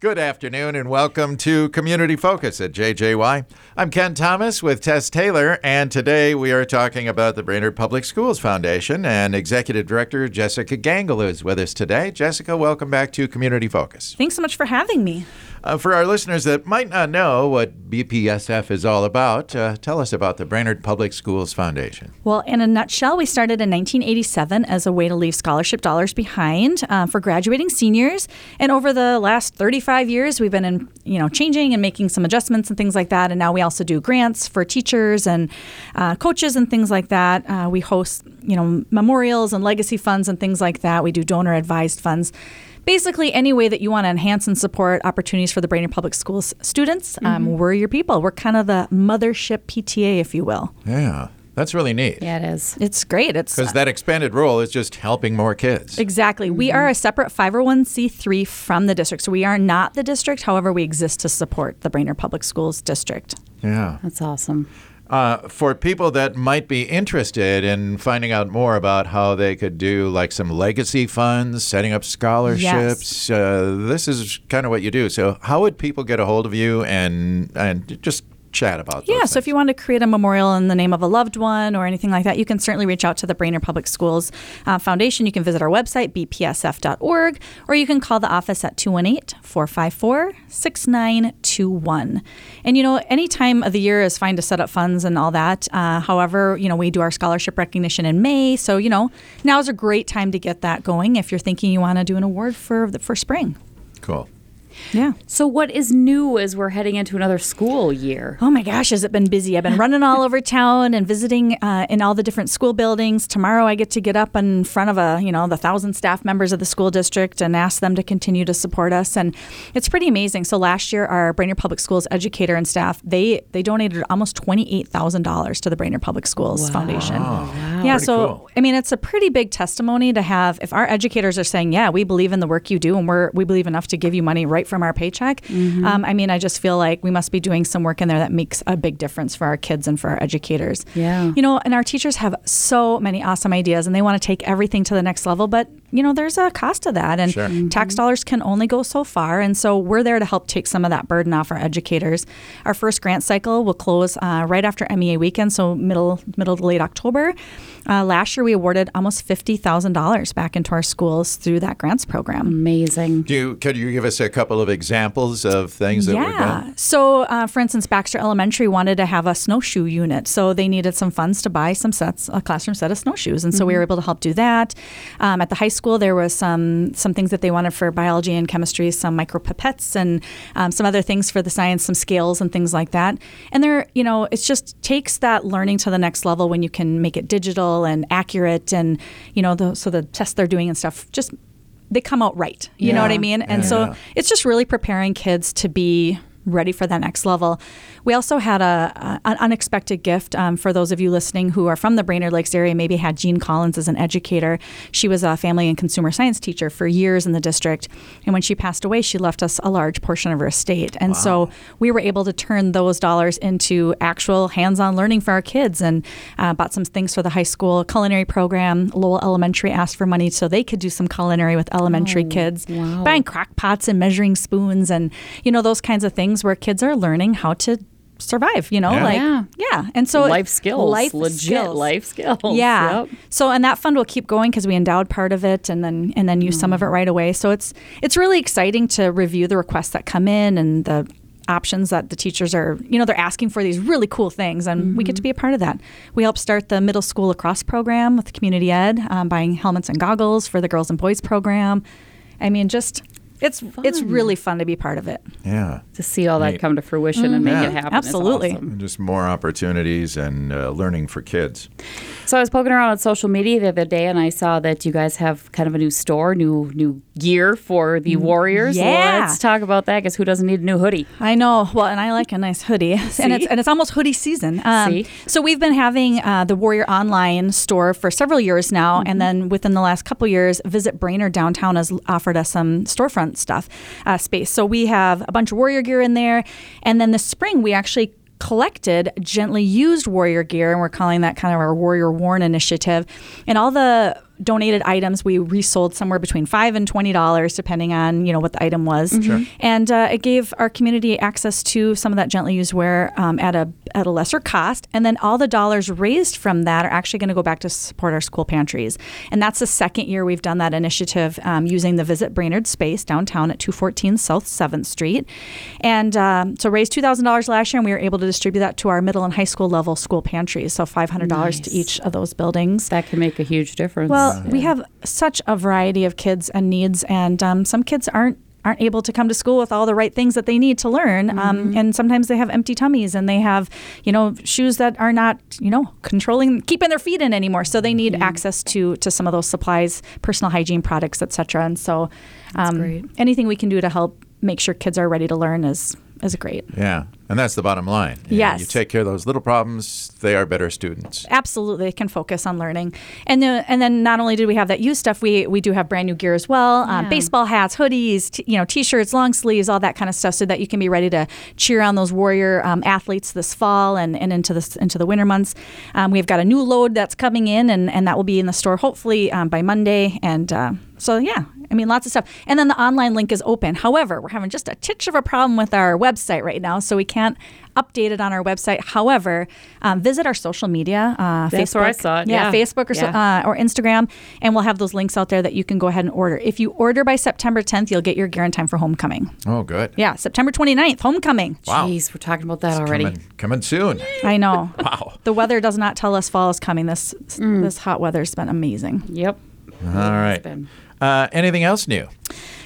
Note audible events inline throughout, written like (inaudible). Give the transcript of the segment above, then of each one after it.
Good afternoon and welcome to Community Focus at JJY. I'm Ken Thomas with Tess Taylor, and today we are talking about the Brainerd Public Schools Foundation and Executive Director Jessica Gangl is with us today. Jessica, welcome back to Community Focus. Thanks so much for having me. Uh, for our listeners that might not know what BPSF is all about, uh, tell us about the Brainerd Public Schools Foundation. Well, in a nutshell, we started in 1987 as a way to leave scholarship dollars behind uh, for graduating seniors, and over the last 35 years, we've been in, you know changing and making some adjustments and things like that. And now we also do grants for teachers and uh, coaches and things like that. Uh, we host you know memorials and legacy funds and things like that. We do donor advised funds basically any way that you want to enhance and support opportunities for the Brainerd Public Schools students, um, we're your people. We're kind of the mothership PTA, if you will. Yeah, that's really neat. Yeah, it is. It's great. It's Because that expanded role is just helping more kids. Exactly. We are a separate 501c3 from the district. So we are not the district. However, we exist to support the Brainerd Public Schools district. Yeah. That's awesome. Uh, for people that might be interested in finding out more about how they could do like some legacy funds, setting up scholarships, uh, this is kind of what you do. So, how would people get a hold of you and and just chat about? That? Yeah, so if you want to create a memorial in the name of a loved one or anything like that, you can certainly reach out to the Brainerd Public Schools uh, Foundation. You can visit our website, bpsf.org, or you can call the office at 218 454 6921. And, you know, any time of the year is fine to set up funds and all that. Uh, however, you know, we do our scholarship recognition in May. So, you know, now is a great time to get that going if you're thinking you want to do an award for, the, for spring. Cool. Yeah. So, what is new as we're heading into another school year? Oh my gosh, has it been busy? I've been (laughs) running all over town and visiting uh, in all the different school buildings. Tomorrow, I get to get up in front of a you know the thousand staff members of the school district and ask them to continue to support us, and it's pretty amazing. So last year, our Brainerd Public Schools educator and staff they they donated almost twenty eight thousand dollars to the Brainerd Public Schools Foundation. Wow. Yeah, Pretty so cool. I mean, it's a pretty big testimony to have. If our educators are saying, "Yeah, we believe in the work you do, and we're we believe enough to give you money right from our paycheck," um, I mean, I just feel like we must be doing some work in there that makes a big difference for our kids and for our educators. Yeah. you know, and our teachers have so many awesome ideas, and they want to take everything to the next level, but you know, there's a cost to that, and Sure. tax dollars can only go so far, and so we're there to help take some of that burden off our educators. Our first grant cycle will close uh, right after MEA weekend, so middle middle to late October. Uh, last year, we awarded almost fifty thousand dollars back into our schools through that grants program. Amazing. Do you, could you give us a couple of examples of things that were Yeah. done? So, uh, for instance, Baxter Elementary wanted to have a snowshoe unit, so they needed some funds to buy some sets, a classroom set of snowshoes, and so we were able to help do that. Um, at the high school, there was some some things that they wanted for biology and chemistry, some micropipettes, and um, some other things for the science, some scales and things like that. And there, you know, it just takes that learning to the next level when you can make it digital and accurate, and you know, the, so the tests they're doing and stuff just they come out right. You know what I mean? And Yeah. so it's just really preparing kids to be ready for that next level. We also had a, a- an unexpected gift um, for those of you listening who are from the Brainerd Lakes area. Maybe had Jean Collins as an educator. She was a family and consumer science teacher for years in the district, and when she passed away, she left us a large portion of her estate. And so we were able to turn those dollars into actual hands-on learning for our kids, and uh, bought some things for the high school culinary program. Lowell Elementary asked for money so they could do some culinary with elementary kids, wow. buying crock pots and measuring spoons and you know those kinds of things where kids are learning how to survive you know Yeah. like Yeah. yeah and so life skills. life legit skills. life skills. yeah Yep. so and that fund will keep going because we endowed part of it and then and then use some of it right away so it's it's really exciting to review the requests that come in and the options that the teachers are you know they're asking for these really cool things and we get to be a part of that we help start the middle school lacrosse program with community ed um, buying helmets and goggles for the girls and boys program i mean just it's it's really fun to be part of it Yeah. To see all that Neat. come to fruition and make Yeah. it happen. Absolutely. awesome. Just more opportunities and uh, learning for kids. So I was poking around on social media the other day, and I saw that you guys have kind of a new store, new new gear for the Warriors. Mm, yeah. Let's talk about that, because who doesn't need a new hoodie? I know. Well, and I like a nice hoodie, (laughs) and it's and it's almost hoodie season. Um, See? So we've been having uh, the Warrior online store for several years now, and then within the last couple years, Visit Brainerd downtown has offered us some stuff uh, space. So we have a bunch of Warrior gear in there, and then this spring we actually collected gently used warrior gear and we're calling that kind of our warrior worn initiative and all the donated items we resold somewhere between five and twenty dollars, depending on you know what the item was. And uh, it gave our community access to some of that gently used wear um, at a at a lesser cost. And then all the dollars raised from that are actually going to go back to support our school pantries. And that's the second year we've done that initiative um, using the Visit Brainerd space downtown at 214 South 7th Street. And um, so raised $2,000 last year, and we were able to distribute that to our middle and high school level school pantries. So $500 to each of those buildings. That can make a huge difference. Well, we have such a variety of kids and needs, and um, some kids aren't aren't able to come to school with all the right things that they need to learn um, and sometimes they have empty tummies and they have you know shoes that are not you know controlling keeping their feet in anymore. So they need access to to some of those supplies personal hygiene products etc and so um, anything we can do to help make sure kids are ready to learn is is great. Yeah, and that's the bottom line. You know, Yes. you take care of those little problems; they are better students. absolutely they can focus on learning and then and then not only did we have that used stuff we we do have brand new gear as well um, baseball hats hoodies t- you know t-shirts long sleeves all that kind of stuff so that you can be ready to cheer on those warrior um, athletes this fall and, and into this into the winter months um, we've got a new load that's coming in and, and that will be in the store hopefully um, by monday and uh, so yeah I mean, lots of stuff. And then the online link is open. However, we're having just a titch of a problem with our website right now, so we can't update it on our website. However, um, visit our social media, uh, That's Facebook, where I saw it, yeah. Facebook or so, uh, or Instagram, and we'll have those links out there that you can go ahead and order. If you order by September 10th, you'll get your gear in time for homecoming. Oh, good. Yeah, September 29th, homecoming. Wow. Jeez, we're talking about that already. Coming, coming soon. I know. (laughs) Wow. The weather does not tell us fall is coming. This Mm. this hot weather's been amazing. Yep. All right. Uh, anything else new?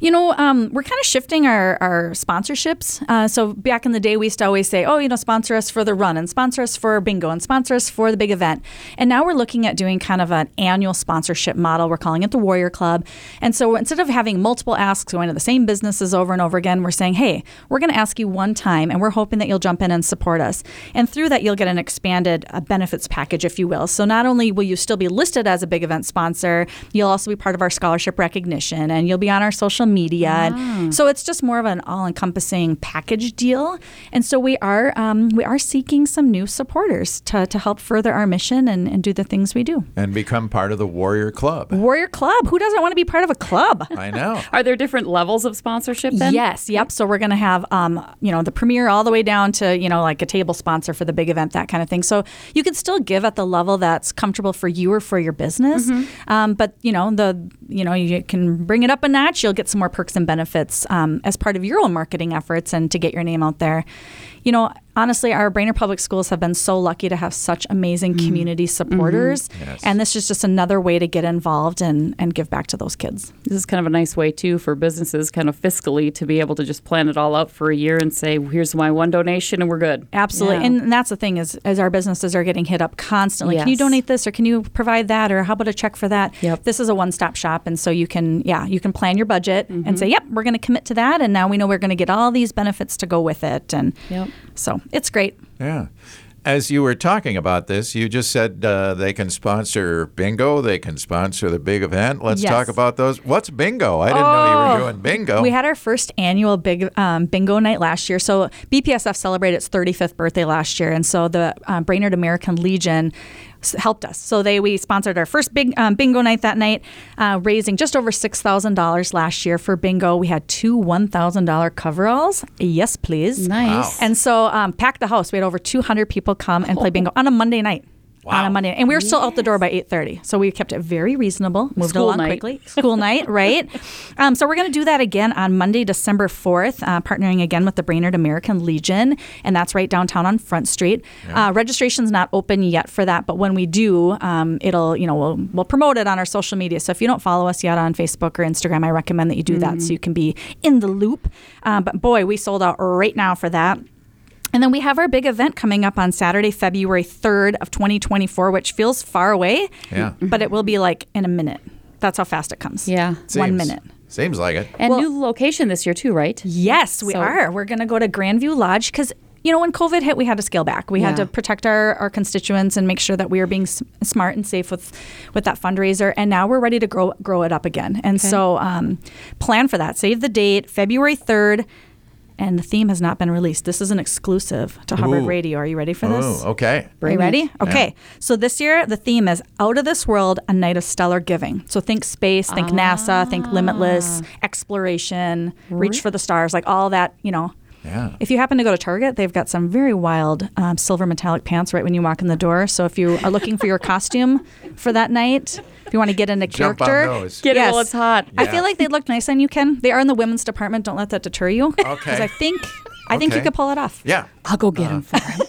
You know, um, we're kind of shifting our, our sponsorships. Uh, so back in the day, we used to always say, oh, you know, sponsor us for the run and sponsor us for bingo and sponsor us for the big event. And now we're looking at doing kind of an annual sponsorship model. We're calling it the Warrior Club. And so instead of having multiple asks going to the same businesses over and over again, we're saying, hey, we're going to ask you one time and we're hoping that you'll jump in and support us. And through that, you'll get an expanded uh, benefits package, if you will. So not only will you still be listed as a big event sponsor, you'll also be part of our scholarship recognition and you'll be on our social media. And so it's just more of an all-encompassing package deal. And so we are um, we are seeking some new supporters to, to help further our mission and, and do the things we do. And become part of the Warrior Club. Warrior Club. Who doesn't want to be part of a club? (laughs) I know. Are there different levels of sponsorship then? Yes, yep. So we're going to have, um, you know, the premier all the way down to, you know, like a table sponsor for the big event, that kind of thing. So you can still give at the level that's comfortable for you or for your business. Um, but you know, the, you know, you can bring it up a notch. You'll get some more perks and benefits um, as part of your own marketing efforts and to get your name out there. You know, honestly, our Brainerd Public Schools have been so lucky to have such amazing community supporters, Yes. and this is just another way to get involved and and give back to those kids. This is kind of a nice way too for businesses, kind of fiscally, to be able to just plan it all out for a year and say, "Here's my one donation, and we're good." Absolutely. Yeah. And that's the thing is as our businesses are getting hit up constantly. Can you donate this or can you provide that or how about a check for that? Yep. This is a one-stop shop and so you can yeah, you can plan your budget Mm-hmm. and say, "Yep, we're going to commit to that and now we know we're going to get all these benefits to go with it." And Yep. So, it's great. Yeah. As you were talking about this, you just said uh, they can sponsor bingo, they can sponsor the big event. Let's Yes. talk about those. What's bingo? I didn't know you Oh. were doing bingo. We had our first annual big um, bingo night last year. So BPSF celebrated its 35th birthday last year, and so the um, Brainerd American Legion helped us. So they we sponsored our first big um, bingo night that night, uh, raising just over six thousand dollars last year for bingo. We had two one thousand dollar coveralls. Yes, please. Nice. And so um, packed the house. We had over 200 people come and play bingo on a Monday night. On a Monday, and we were still out the door by 8:30, so we kept it very reasonable. Moved School along night. quickly. (laughs) School night, right? Um, so we're going to do that again on Monday, December 4th, uh, partnering again with the Brainerd American Legion, and that's right downtown on Front Street. Uh, registration's not open yet for that, but when we do, um, it'll you know we'll we'll promote it on our social media. So if you don't follow us yet on Facebook or Instagram, I recommend that you do that so you can be in the loop. Um, but boy, we sold out right now for that. And then we have our big event coming up on Saturday, February 3rd of 2024, which feels far away, Yeah. but it will be like in a minute. That's how fast it comes. Yeah. One minute. Seems like it. And Well- new location this year too, right? Yes, we So- are. We're going to go to Grandview Lodge because, you know, when COVID hit, we had to scale back. We had to protect our, our constituents and make sure that we are being s- smart and safe with, with that fundraiser. And now we're ready to grow, grow it up again. And so um, plan for that. Save the date, February 3rd. And the theme has not been released. This is an exclusive to Hubbard Ooh. Radio. Are you ready for this? Oh, okay. Are you Bring it. ready? Okay. So this year the theme is Out of This World, a Night of Stellar Giving. So think space, think ah. NASA, think limitless, exploration, reach for the stars, like all that, you know. Yeah. If you happen to go to Target, they've got some very wild um, silver metallic pants right when you walk in the door. So if you are looking for your costume for that night, if you want to get into Jump on character, those. Get Yes. it while it's hot. I feel like they look nice on you, Ken. They are in the women's department. Don't let that deter you. Okay. Because I think I think you could pull it off. Yeah. I'll go get him for him.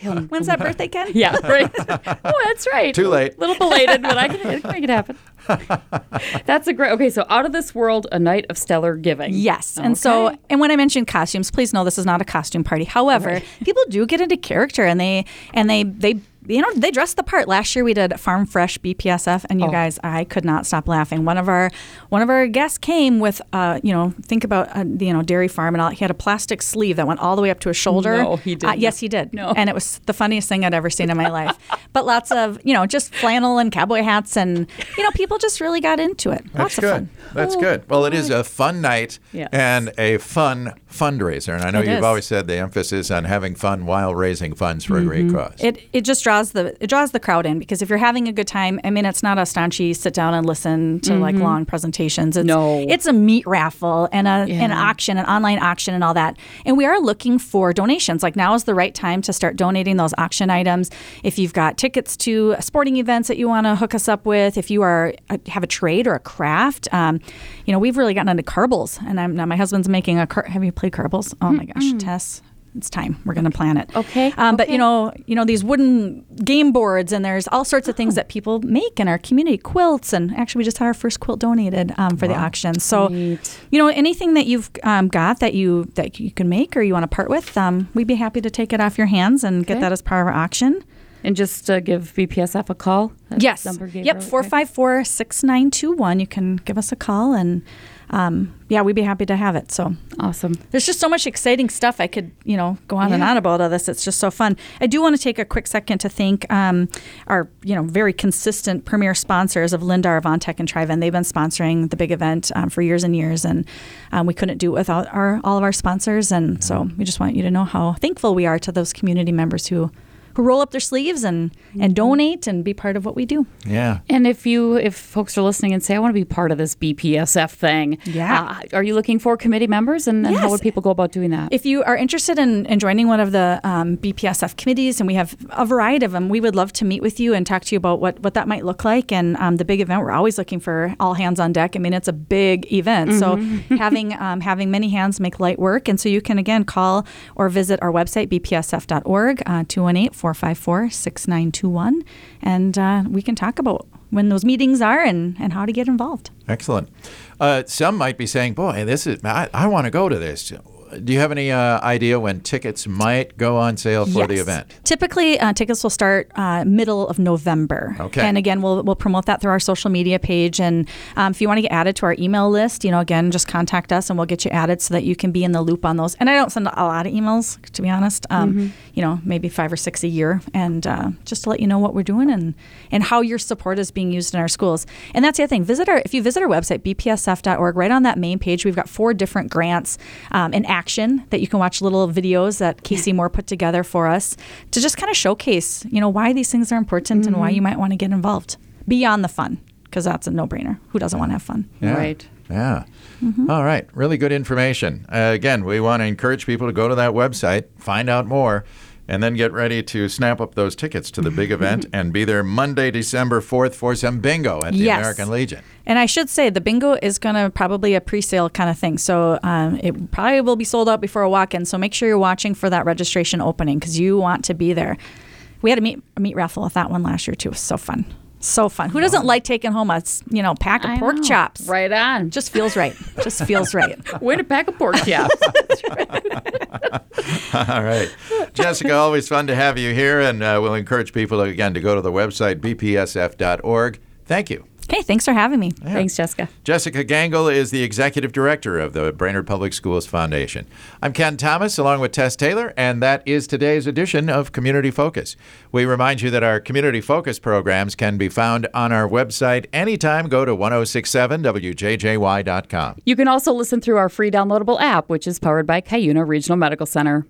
He'll- When's that birthday, Ken? (laughs) Yeah, right. (laughs) oh, that's right. Too late. A little belated, but I can, I can make it happen. (laughs) that's a great. Okay, so out of this world, a night of stellar giving. Yes. And so, Okay. and when I mention costumes, please know this is not a costume party. However, people do get into character and they, and they, they, you know, they dressed the part. Last year we did Farm Fresh BPSF, and you Oh. guys, I could not stop laughing. One of our, one of our guests came with, uh, you know, think about, uh, you know, dairy farm, and all, he had a plastic sleeve that went all the way up to his shoulder. No, he Uh, didn't. yes, he did. No. And it was the funniest thing I'd ever seen in my life. (laughs) But lots of, you know, just flannel and cowboy hats, and you know, people just really got into it. That's lots of good. fun. That's good. Well, it is a fun night Yes. and a fun fundraiser. And I know It you've is. always said the emphasis on having fun while raising funds for a great Mm-hmm. cause. it it just draws the it draws the crowd in because if you're having a good time, I mean, it's not a staunchy sit down and listen to like long presentations. It's, No. it's a meat raffle and a an auction, an online auction, and all that. And we are looking for donations. Like now is the right time to start donating those auction items. If you've got tickets to sporting events that you want to hook us up with, if you are uh, have a trade or a craft, um, you know, we've really gotten into carbles. And I'm now my husband's making a. Car- have you played carbles? Oh my gosh, Tess. It's time. We're going to plan it. Okay, Um, But you know, you know these wooden game boards, and there's all sorts of things that people make in our community. Quilts, and actually, we just had our first quilt donated um, for the auction. So, Neat. you know, anything that you've um, got that you that you can make or you want to part with, um, we'd be happy to take it off your hands and get that as part of our auction. And just uh, give BPSF a call. That yes. number Yep. her, Four okay. five four six nine two one. You can give us a call, and um, yeah, we'd be happy to have it. So. Awesome. There's just so much exciting stuff I could, you know, go on and on about all this. It's just so fun. I do want to take a quick second to thank um, our, you know, very consistent premier sponsors of Lindar, Avantech, and Triven. They've been sponsoring the big event um, for years and years, and um, we couldn't do it without our all of our sponsors. And so we just want you to know how thankful we are to those community members who who roll up their sleeves and and donate and be part of what we do. yeah. And if you, if folks are listening and say, I want to be part of this BPSF thing, Yeah. uh, are you looking for committee members? And, and how would people go about doing that? If you are interested in, in joining one of the um, BPSF committees, and we have a variety of them, we would love to meet with you and talk to you about what, what that might look like. And um, the big event, we're always looking for all hands on deck. I mean, it's a big event, so (laughs) having um, having many hands make light work. And so you can again call or visit our website bpsf.org uh, 218-454-6921, and uh, we can talk about when those meetings are and, and how to get involved. Excellent. Uh, some might be saying, "Boy, this is I, I want to go to this." Do you have any uh, idea when tickets might go on sale for the event? Typically, uh, tickets will start uh, middle of November. Okay. And again, we'll, we'll promote that through our social media page. And um, if you want to get added to our email list, you know, again, just contact us and we'll get you added so that you can be in the loop on those. And I don't send a lot of emails, to be honest. Um, You know, maybe five or six a year, and uh, just to let you know what we're doing and and how your support is being used in our schools. And that's the other thing. Visit our if you visit our website bpsf.org. Right on that main page, we've got four different grants um, in action that you can watch little videos that Casey Moore put together for us to just kind of showcase, you know, why these things are important and why you might want to get involved beyond the fun because that's a no-brainer. Who doesn't want to have fun? Yeah. Right. Yeah. All right. Really good information. Uh, again, we want to encourage people to go to that website, find out more, and then get ready to snap up those tickets to the big (laughs) event and be there Monday, December 4th for some bingo at the Yes. American Legion. And I should say the bingo is going to probably a pre-sale kind of thing. So um, it probably will be sold out before a walk-in. So make sure you're watching for that registration opening because you want to be there. We had a meat, a meat raffle at that one last year too. It was so fun. So fun. Who doesn't like taking home a you know pack of I pork know. chops? Right on. Just feels right. Just feels right. (laughs) Way to pack a pork chops. (laughs) (laughs) All right. Jessica, always fun to have you here, and uh, we'll encourage people again to go to the website bpsf.org. Thank you. Okay, thanks for having me. Thanks, Jessica. Jessica Gangl is the executive director of the Brainerd Public Schools Foundation. I'm Ken Thomas, along with Tess Taylor, and that is today's edition of Community Focus. We remind you that our Community Focus programs can be found on our website anytime. Go to 1067wjjy.com. You can also listen through our free downloadable app, which is powered by Cuyuna Regional Medical Center.